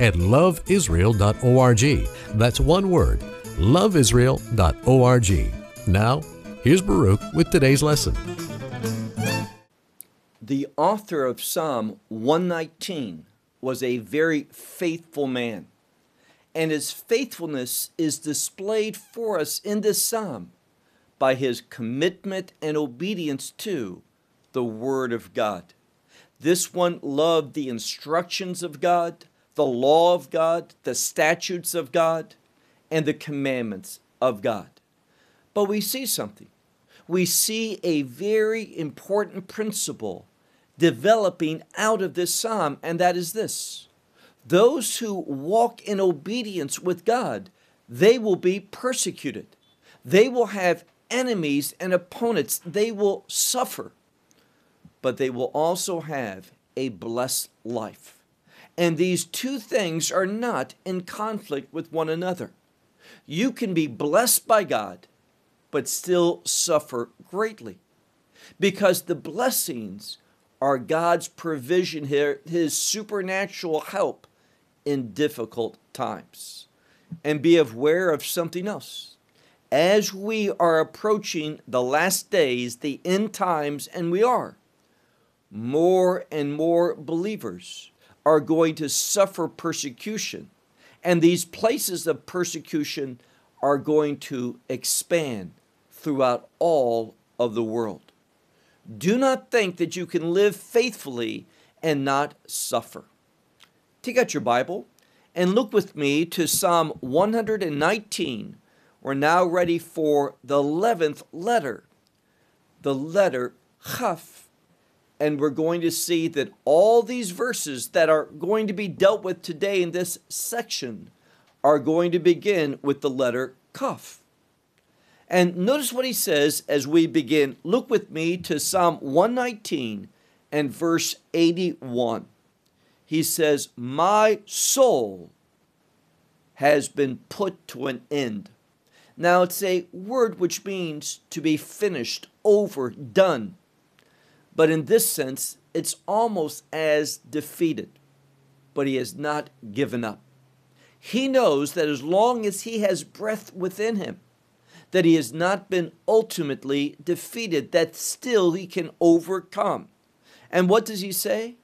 at loveisrael.org. That's one word, loveisrael.org. Now, here's Baruch with today's lesson. The author of Psalm 119 was a very faithful man, and his faithfulness is displayed for us in this psalm by his commitment and obedience to the Word of God. This one loved the instructions of God, the law of God, the statutes of God, and the commandments of God. But we see something. We see a very important principle developing out of this psalm, and that is this those who walk in obedience with God, they will be persecuted. They will have enemies and opponents. They will suffer, but they will also have a blessed life. And these two things are not in conflict with one another. You can be blessed by God, but still suffer greatly. Because the blessings are God's provision here, His supernatural help in difficult times. And be aware of something else. As we are approaching the last days, the end times, and we are, more and more believers are going to suffer persecution. And these places of persecution are going to expand throughout all of the world. Do not think that you can live faithfully and not suffer. Take out your Bible and look with me to Psalm 119. We're now ready for the 11th letter, the letter Chaf and we're going to see that all these verses that are going to be dealt with today in this section are going to begin with the letter Kaf. And notice what he says as we begin. Look with me to Psalm 119 and verse 81. He says, My soul has been put to an end. Now, it's a word which means to be finished, over, done. But in this sense, it's almost as defeated. But he has not given up. He knows that as long as he has breath within him, that he has not been ultimately defeated, that still he can overcome. And what does he say?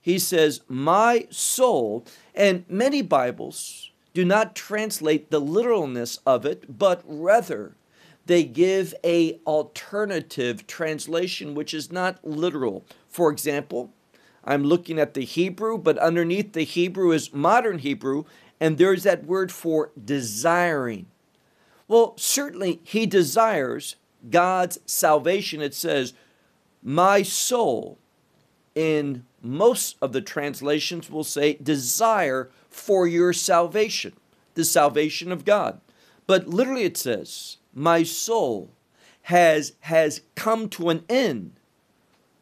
He says, My soul, and many Bibles do not translate the literalness of it, but rather they give a alternative translation which is not literal. For example, I'm looking at the Hebrew, but underneath the Hebrew is modern Hebrew, and there's that word for desiring. Well, certainly he desires God's salvation. It says, My soul, in most of the translations, will say, desire for your salvation, the salvation of God. But literally it says, my soul has has come to an end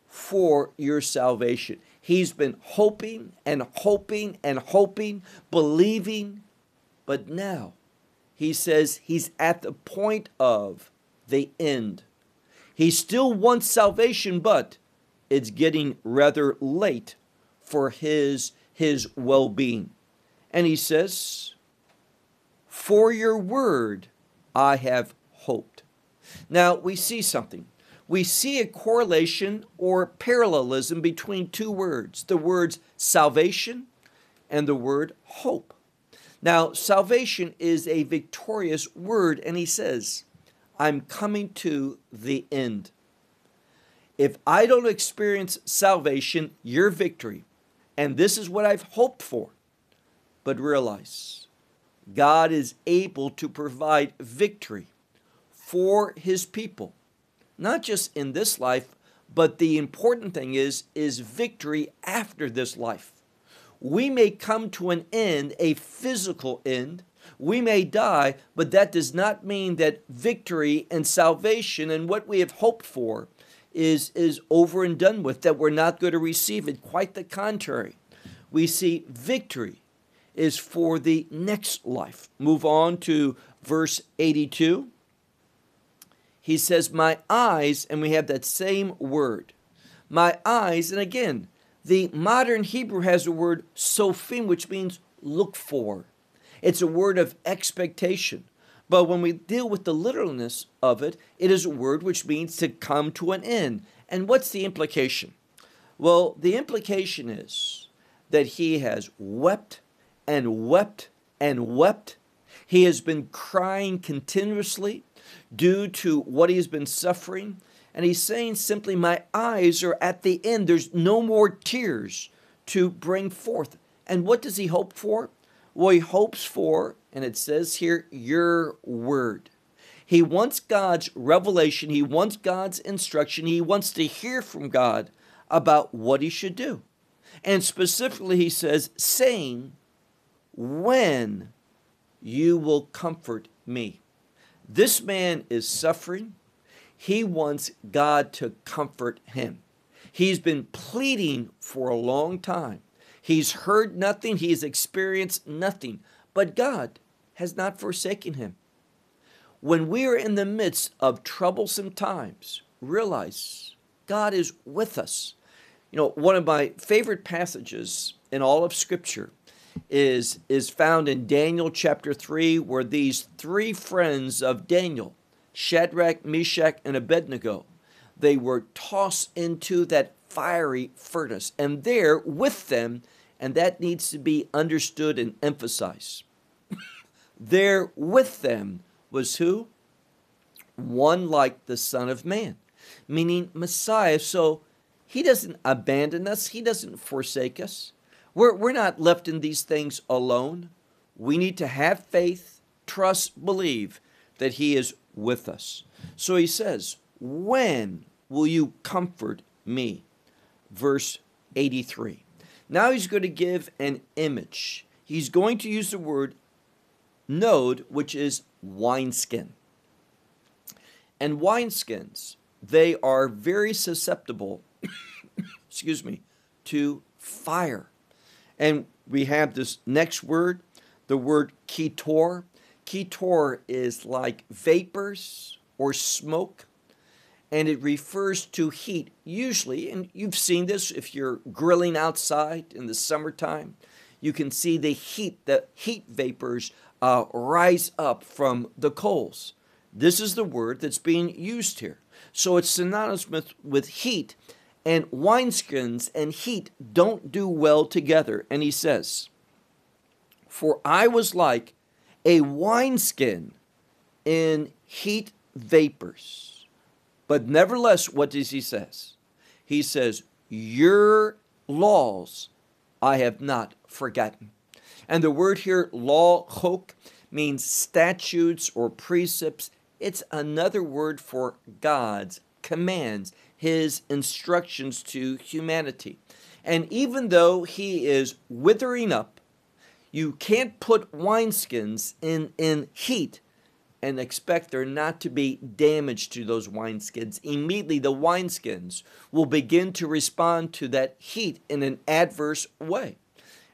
for your salvation. He's been hoping and hoping and hoping, believing, but now he says he's at the point of the end. He still wants salvation, but it's getting rather late for his his well-being. And he says, "For your word I have hoped. Now, we see something. We see a correlation or parallelism between two words the words salvation and the word hope. Now, salvation is a victorious word, and he says, I'm coming to the end. If I don't experience salvation, your victory, and this is what I've hoped for. But realize, God is able to provide victory for his people. Not just in this life, but the important thing is is victory after this life. We may come to an end, a physical end. We may die, but that does not mean that victory and salvation and what we have hoped for is, is over and done with, that we're not going to receive it. Quite the contrary. We see victory is for the next life. Move on to verse 82. He says, My eyes, and we have that same word. My eyes, and again, the modern Hebrew has a word sophim, which means look for. It's a word of expectation. But when we deal with the literalness of it, it is a word which means to come to an end. And what's the implication? Well, the implication is that he has wept and wept and wept. He has been crying continuously due to what he has been suffering. And he's saying simply, My eyes are at the end. There's no more tears to bring forth. And what does he hope for? Well, he hopes for, and it says here, your word. He wants God's revelation, he wants God's instruction, he wants to hear from God about what he should do. And specifically, he says, saying, When you will comfort me. This man is suffering. He wants God to comfort him. He's been pleading for a long time. He's heard nothing, he's experienced nothing, but God has not forsaken him. When we are in the midst of troublesome times, realize God is with us. You know, one of my favorite passages in all of Scripture is, is found in Daniel chapter 3, where these three friends of Daniel, Shadrach, Meshach, and Abednego, they were tossed into that fiery furnace. And there with them and that needs to be understood and emphasized. there with them was who? One like the Son of Man, meaning Messiah. So he doesn't abandon us, he doesn't forsake us. We're, we're not left in these things alone. We need to have faith, trust, believe that he is with us. So he says, When will you comfort me? Verse 83. Now he's going to give an image. He's going to use the word node, which is wineskin. And wineskins, they are very susceptible, excuse me, to fire. And we have this next word, the word ketor. Ketor is like vapors or smoke and it refers to heat, usually, and you've seen this if you're grilling outside in the summertime, you can see the heat, the heat vapors uh, rise up from the coals. This is the word that's being used here. So it's synonymous with, with heat, and wineskins and heat don't do well together. And he says, For I was like a wineskin in heat vapors. But nevertheless, what does he says? He says, Your laws I have not forgotten. And the word here, law, chok, means statutes or precepts. It's another word for God's commands, his instructions to humanity. And even though he is withering up, you can't put wineskins in, in heat and expect there not to be damage to those wineskins. Immediately, the wineskins will begin to respond to that heat in an adverse way.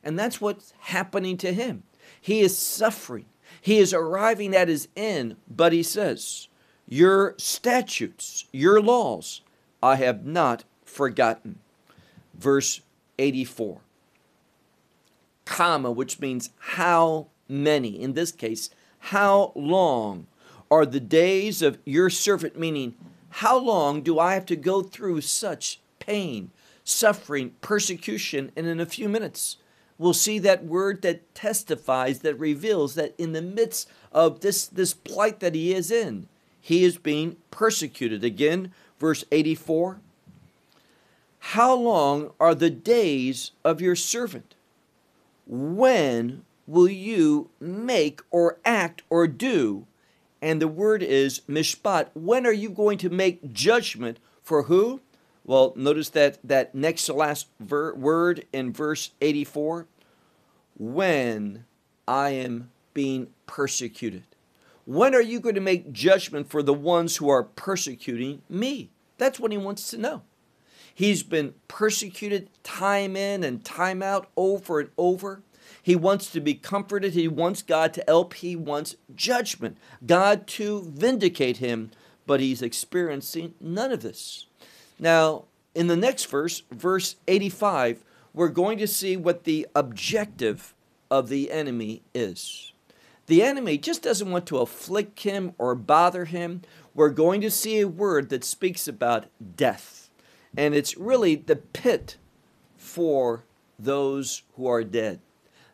And that's what's happening to him. He is suffering, he is arriving at his end, but he says, Your statutes, your laws, I have not forgotten. Verse 84. Kamah, which means how many. In this case, how long are the days of your servant? Meaning, how long do I have to go through such pain, suffering, persecution? And in a few minutes, we'll see that word that testifies, that reveals that in the midst of this, this plight that he is in, he is being persecuted. Again, verse 84 How long are the days of your servant? When will you make or act or do? And the word is mishpat. When are you going to make judgment for who? Well, notice that that next to last ver- word in verse 84 when I am being persecuted? When are you going to make judgment for the ones who are persecuting me? That's what he wants to know. He's been persecuted time in and time out, over and over. He wants to be comforted. He wants God to help. He wants judgment, God to vindicate him, but he's experiencing none of this. Now, in the next verse, verse 85, we're going to see what the objective of the enemy is. The enemy just doesn't want to afflict him or bother him. We're going to see a word that speaks about death. And it's really the pit for those who are dead.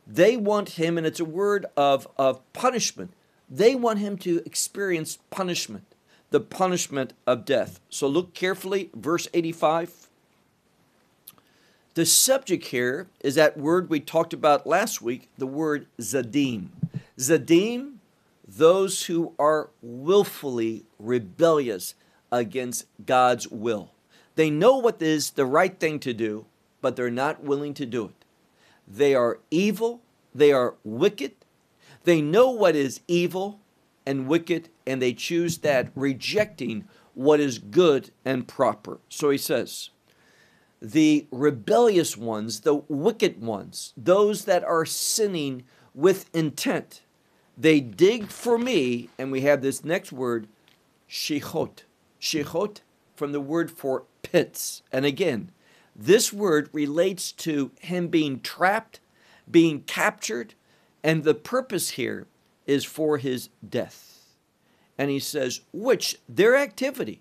They want him, and it's a word of, of punishment. They want him to experience punishment, the punishment of death. So look carefully, verse 85. The subject here is that word we talked about last week, the word zadim. Zadim, those who are willfully rebellious against God's will. They know what is the right thing to do, but they're not willing to do it. They are evil, they are wicked, they know what is evil and wicked, and they choose that, rejecting what is good and proper. So he says, the rebellious ones, the wicked ones, those that are sinning with intent. They dig for me, and we have this next word, shichot. Shichot from the word for pits. And again, this word relates to him being trapped, being captured, and the purpose here is for his death. And he says, which their activity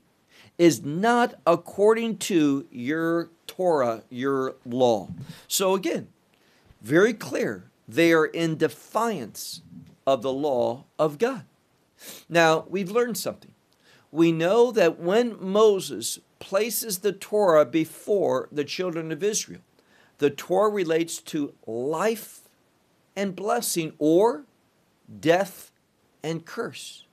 is not according to your Torah, your law. So again, very clear, they are in defiance of the law of God. Now, we've learned something. We know that when Moses places the Torah before the children of Israel, the Torah relates to life and blessing or death and curse.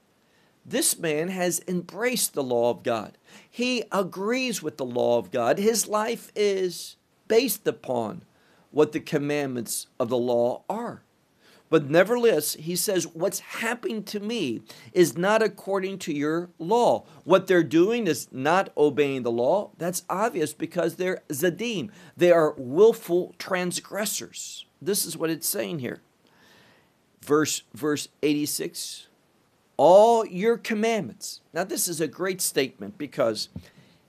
This man has embraced the law of God. He agrees with the law of God. His life is based upon what the commandments of the law are. But nevertheless, he says, What's happening to me is not according to your law. What they're doing is not obeying the law. That's obvious because they're zadim. They are willful transgressors. This is what it's saying here. Verse, verse 86 all your commandments. Now, this is a great statement because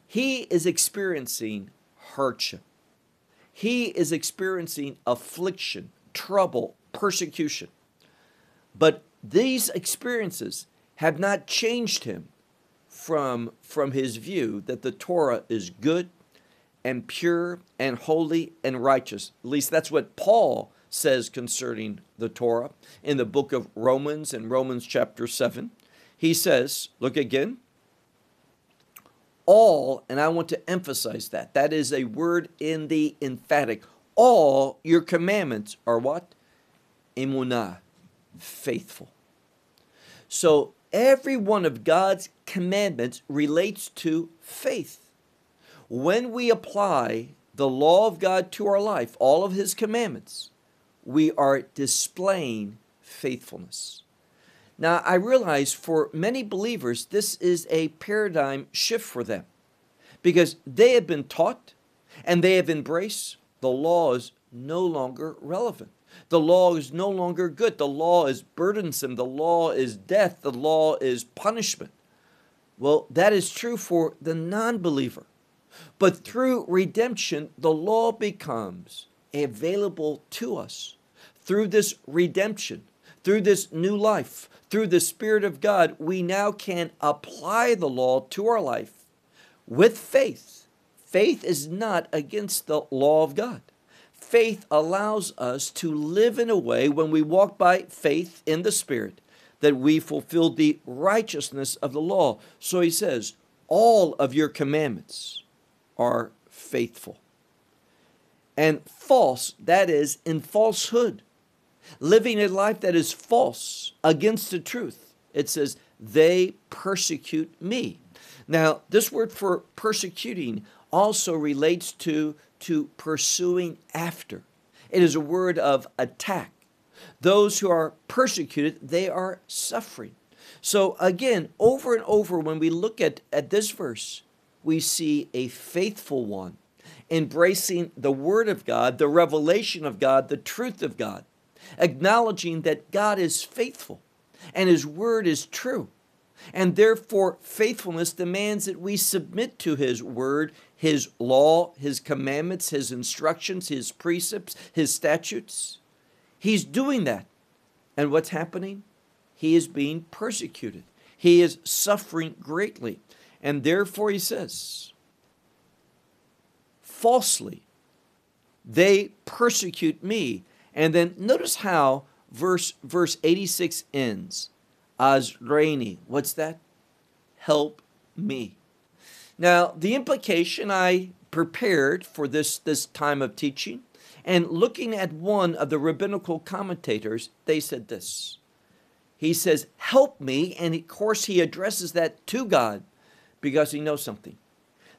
he is experiencing hardship. He is experiencing affliction, trouble, persecution. But these experiences have not changed him from, from his view that the Torah is good and pure and holy and righteous. At least that's what Paul says concerning the Torah in the book of Romans in Romans chapter 7. He says, look again, all, and I want to emphasize that, that is a word in the emphatic. All your commandments are what? Emunah, faithful. So every one of God's commandments relates to faith. When we apply the law of God to our life, all of His commandments, we are displaying faithfulness. Now, I realize for many believers, this is a paradigm shift for them because they have been taught and they have embraced the law is no longer relevant. The law is no longer good. The law is burdensome. The law is death. The law is punishment. Well, that is true for the non believer. But through redemption, the law becomes available to us through this redemption, through this new life, through the Spirit of God, we now can apply the law to our life with faith. Faith is not against the law of God. Faith allows us to live in a way when we walk by faith in the Spirit that we fulfill the righteousness of the law. So he says, All of your commandments are faithful. And false, that is, in falsehood living a life that is false against the truth. It says, they persecute me. Now, this word for persecuting also relates to, to pursuing after. It is a word of attack. Those who are persecuted, they are suffering. So again, over and over, when we look at, at this verse, we see a faithful one embracing the Word of God, the revelation of God, the truth of God, acknowledging that God is faithful and His Word is true. And therefore, faithfulness demands that we submit to His Word, His law, His commandments, His instructions, His precepts, His statutes. He's doing that. And what's happening? He is being persecuted. He is suffering greatly. And therefore, he says, falsely, they persecute me. And then notice how verse, verse 86 ends. Azreni. What's that? Help me. Now, the implication I prepared for this, this time of teaching, and looking at one of the rabbinical commentators, they said this. He says, Help me. And of course, he addresses that to God because he knows something.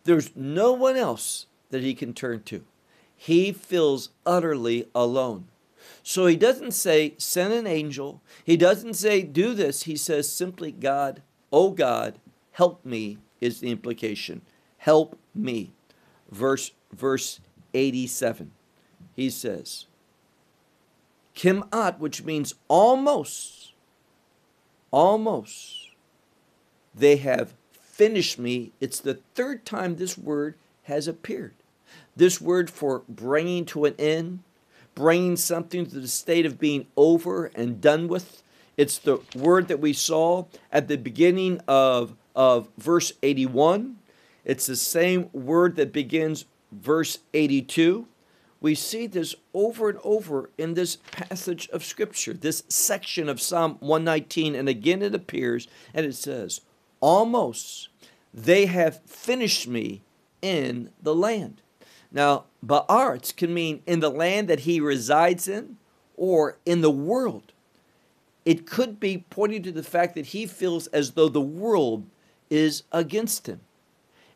There's no one else that he can turn to. He feels utterly alone. So he doesn't say, Send an angel. He doesn't say, Do this. He says simply, God, oh God, help me, is the implication. Help me. Verse, verse 87. He says, Kimat, which means almost almost they have finished me. It's the third time this word has appeared. This word for bringing to an end, bringing something to the state of being over and done with. It's the word that we saw at the beginning of, of verse 81. It's the same word that begins verse 82 we see this over and over in this passage of Scripture, this section of Psalm 119. And again it appears and it says, Almost they have finished me in the land. Now, Ba'aretz can mean in the land that he resides in or in the world. It could be pointing to the fact that he feels as though the world is against him.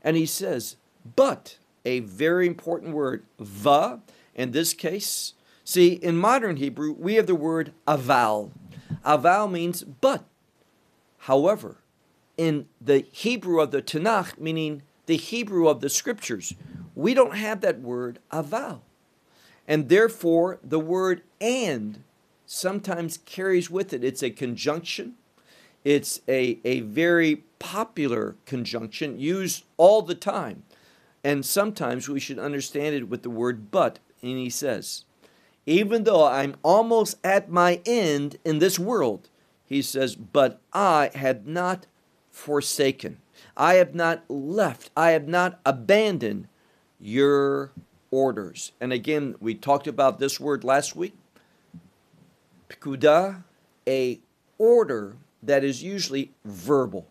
And he says, But a very important word, va, in this case. See, in modern Hebrew, we have the word aval. Aval means but. However, in the Hebrew of the Tanakh, meaning the Hebrew of the scriptures, we don't have that word aval. And therefore, the word and sometimes carries with it, it's a conjunction. It's a, a very popular conjunction used all the time. And sometimes we should understand it with the word but. And he says, even though I'm almost at my end in this world, he says, but I have not forsaken. I have not left. I have not abandoned your orders. And again, we talked about this word last week. Pikuda, a order that is usually verbal.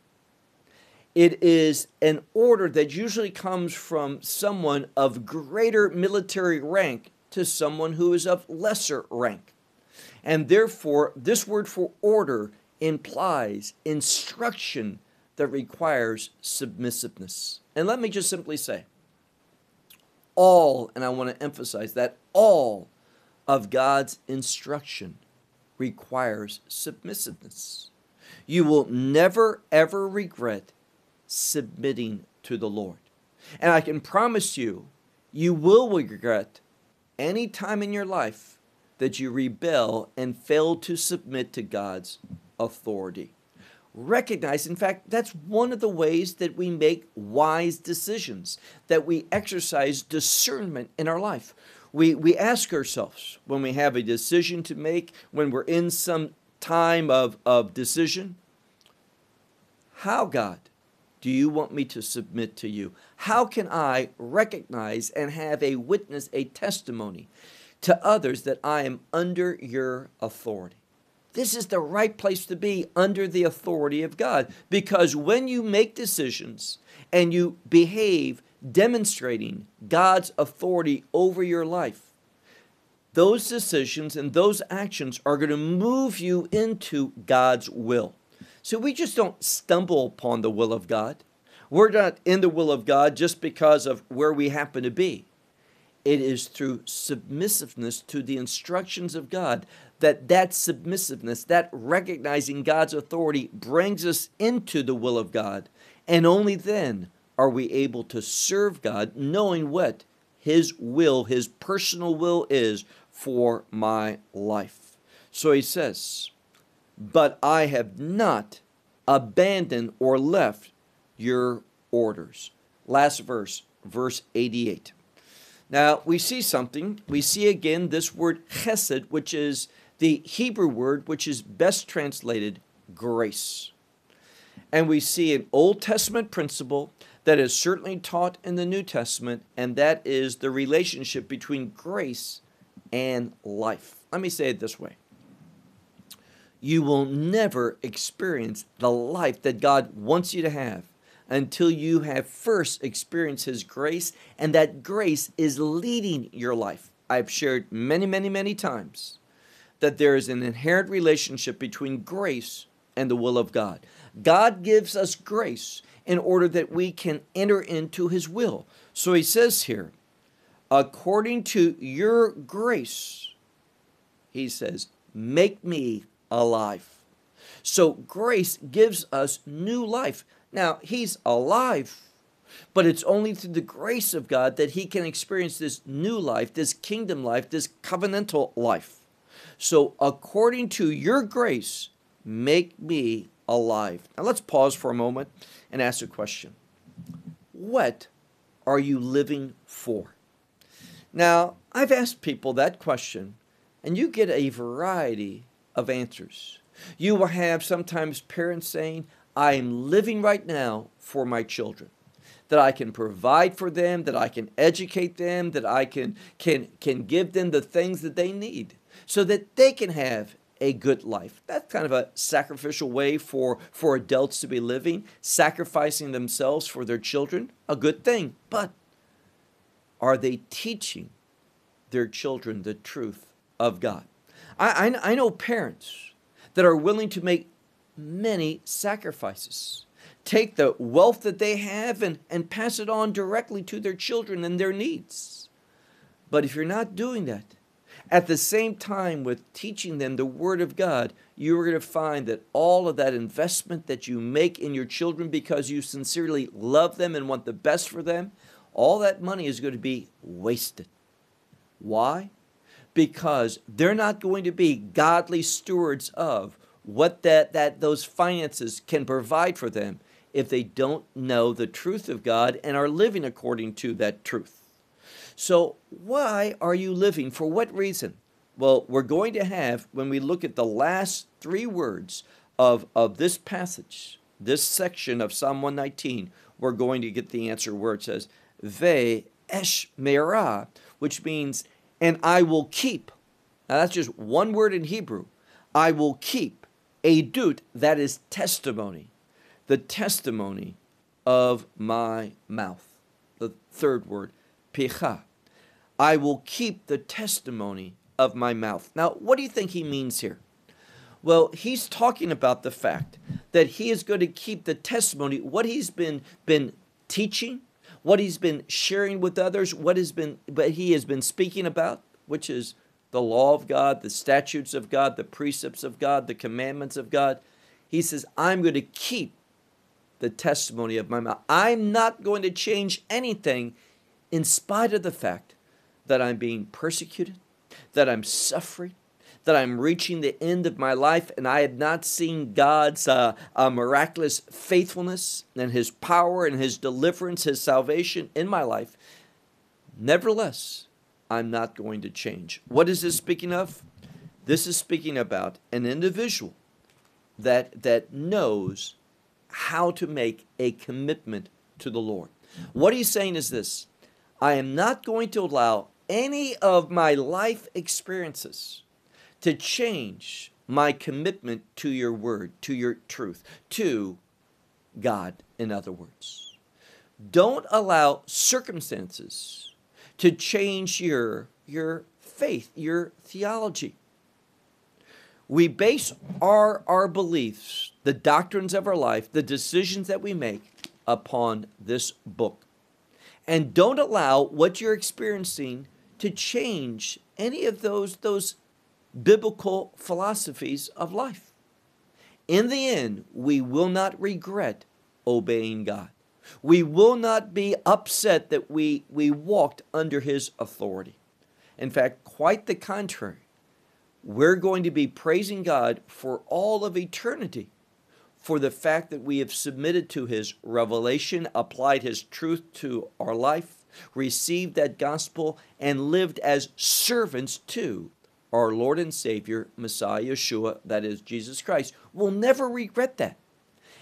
It is an order that usually comes from someone of greater military rank to someone who is of lesser rank. And therefore, this word for order implies instruction that requires submissiveness. And let me just simply say all, and I want to emphasize that all of God's instruction requires submissiveness. You will never, ever regret submitting to the Lord. And I can promise you, you will regret any time in your life that you rebel and fail to submit to God's authority. Recognize, in fact, that's one of the ways that we make wise decisions, that we exercise discernment in our life. We, we ask ourselves when we have a decision to make, when we're in some time of, of decision, how, God, do you want me to submit to you? How can I recognize and have a witness, a testimony to others that I am under your authority? This is the right place to be under the authority of God because when you make decisions and you behave demonstrating God's authority over your life, those decisions and those actions are going to move you into God's will. So we just don't stumble upon the will of God. We're not in the will of God just because of where we happen to be. it is through submissiveness to the instructions of God that that submissiveness, that recognizing God's authority brings us into the will of God. And only then are we able to serve God knowing what his will, his personal will is for my life. So he says, "But I have not abandoned or left your orders." Last verse, verse 88. Now, we see something. We see again this word chesed, which is the Hebrew word which is best translated grace. And we see an Old Testament principle that is certainly taught in the New Testament, and that is the relationship between grace and life. Let me say it this way You will never experience the life that God wants you to have until you have first experienced His grace, and that grace is leading your life. I've shared many, many, many times that there is an inherent relationship between grace and the will of God. God gives us grace in order that we can enter into His will. So He says here, according to your grace, He says, make me alive. So grace gives us new life. Now, he's alive, but it's only through the grace of God that he can experience this new life, this kingdom life, this covenantal life. So, according to your grace, make me alive. Now, let's pause for a moment and ask a question What are you living for? Now, I've asked people that question, and you get a variety of answers. You will have sometimes parents saying, I am living right now for my children. That I can provide for them, that I can educate them, that I can, can, can give them the things that they need so that they can have a good life. That's kind of a sacrificial way for, for adults to be living, sacrificing themselves for their children, a good thing. But are they teaching their children the truth of God? I, I, I know parents that are willing to make many sacrifices. Take the wealth that they have and, and pass it on directly to their children and their needs. But if you're not doing that, at the same time with teaching them the Word of God, you're going to find that all of that investment that you make in your children because you sincerely love them and want the best for them, all that money is going to be wasted. Why? Because they're not going to be godly stewards of what that, that those finances can provide for them if they don't know the truth of God and are living according to that truth. So, why are you living? For what reason? Well, we're going to have, when we look at the last three words of, of this passage, this section of Psalm 119, we're going to get the answer where it says, Ve esh which means, and I will keep. Now, that's just one word in Hebrew. I will keep Edut, that is testimony, the testimony of my mouth. The third word, picha. I will keep the testimony of my mouth. Now, what do you think he means here? Well, he's talking about the fact that he is going to keep the testimony, what he's been, been teaching, what he's been sharing with others, what has been, but he has been speaking about, which is the law of God, the statutes of God, the precepts of God, the commandments of God. He says, I'm going to keep the testimony of my mouth. I'm not going to change anything in spite of the fact that I'm being persecuted, that I'm suffering, that I'm reaching the end of my life and I have not seen God's uh, uh, miraculous faithfulness and His power and His deliverance, His salvation in my life. Nevertheless, I'm not going to change. What is this speaking of? This is speaking about an individual that that knows how to make a commitment to the Lord. What he's saying is this I am not going to allow any of my life experiences to change my commitment to your word, to your truth, to God, in other words. Don't allow circumstances to change your, your faith, your theology. We base our, our beliefs, the doctrines of our life, the decisions that we make upon this book. And don't allow what you're experiencing to change any of those, those biblical philosophies of life. In the end, we will not regret obeying God. We will not be upset that we, we walked under His authority. In fact, quite the contrary. We're going to be praising God for all of eternity for the fact that we have submitted to His revelation, applied His truth to our life, received that gospel, and lived as servants to our Lord and Savior, Messiah Yeshua, that is Jesus Christ. We'll never regret that.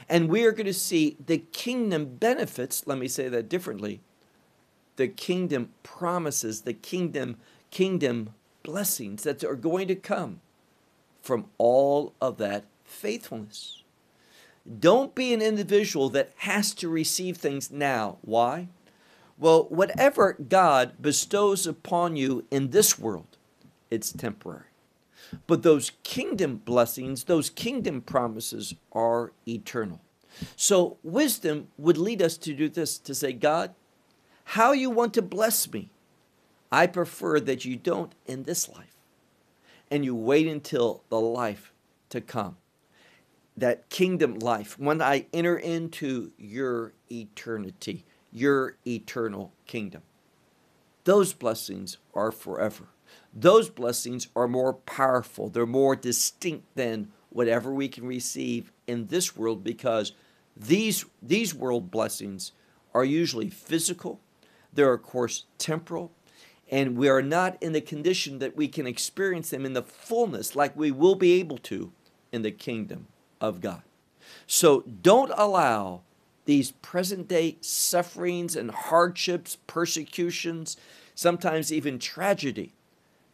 And we are going to see the kingdom benefits, let me say that differently, the kingdom promises, the kingdom kingdom blessings that are going to come from all of that faithfulness. Don't be an individual that has to receive things now. Why? Well, whatever God bestows upon you in this world, it's temporary. But those kingdom blessings, those kingdom promises are eternal. So wisdom would lead us to do this to say, God, how you want to bless me. I prefer that you don't in this life and you wait until the life to come. That kingdom life, when I enter into your eternity, your eternal kingdom. Those blessings are forever those blessings are more powerful. They're more distinct than whatever we can receive in this world because these, these world blessings are usually physical, they're, of course, temporal, and we are not in the condition that we can experience them in the fullness like we will be able to in the kingdom of God. So don't allow these present day sufferings and hardships, persecutions, sometimes even tragedy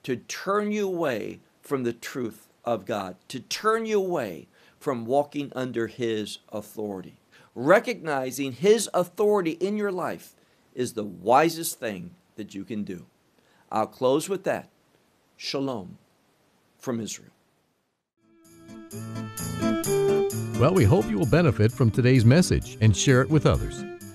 to turn you away from the truth of God, to turn you away from walking under His authority. Recognizing His authority in your life is the wisest thing that you can do. I'll close with that. Shalom from Israel. Well, we hope you will benefit from today's message and share it with others.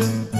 Thank you.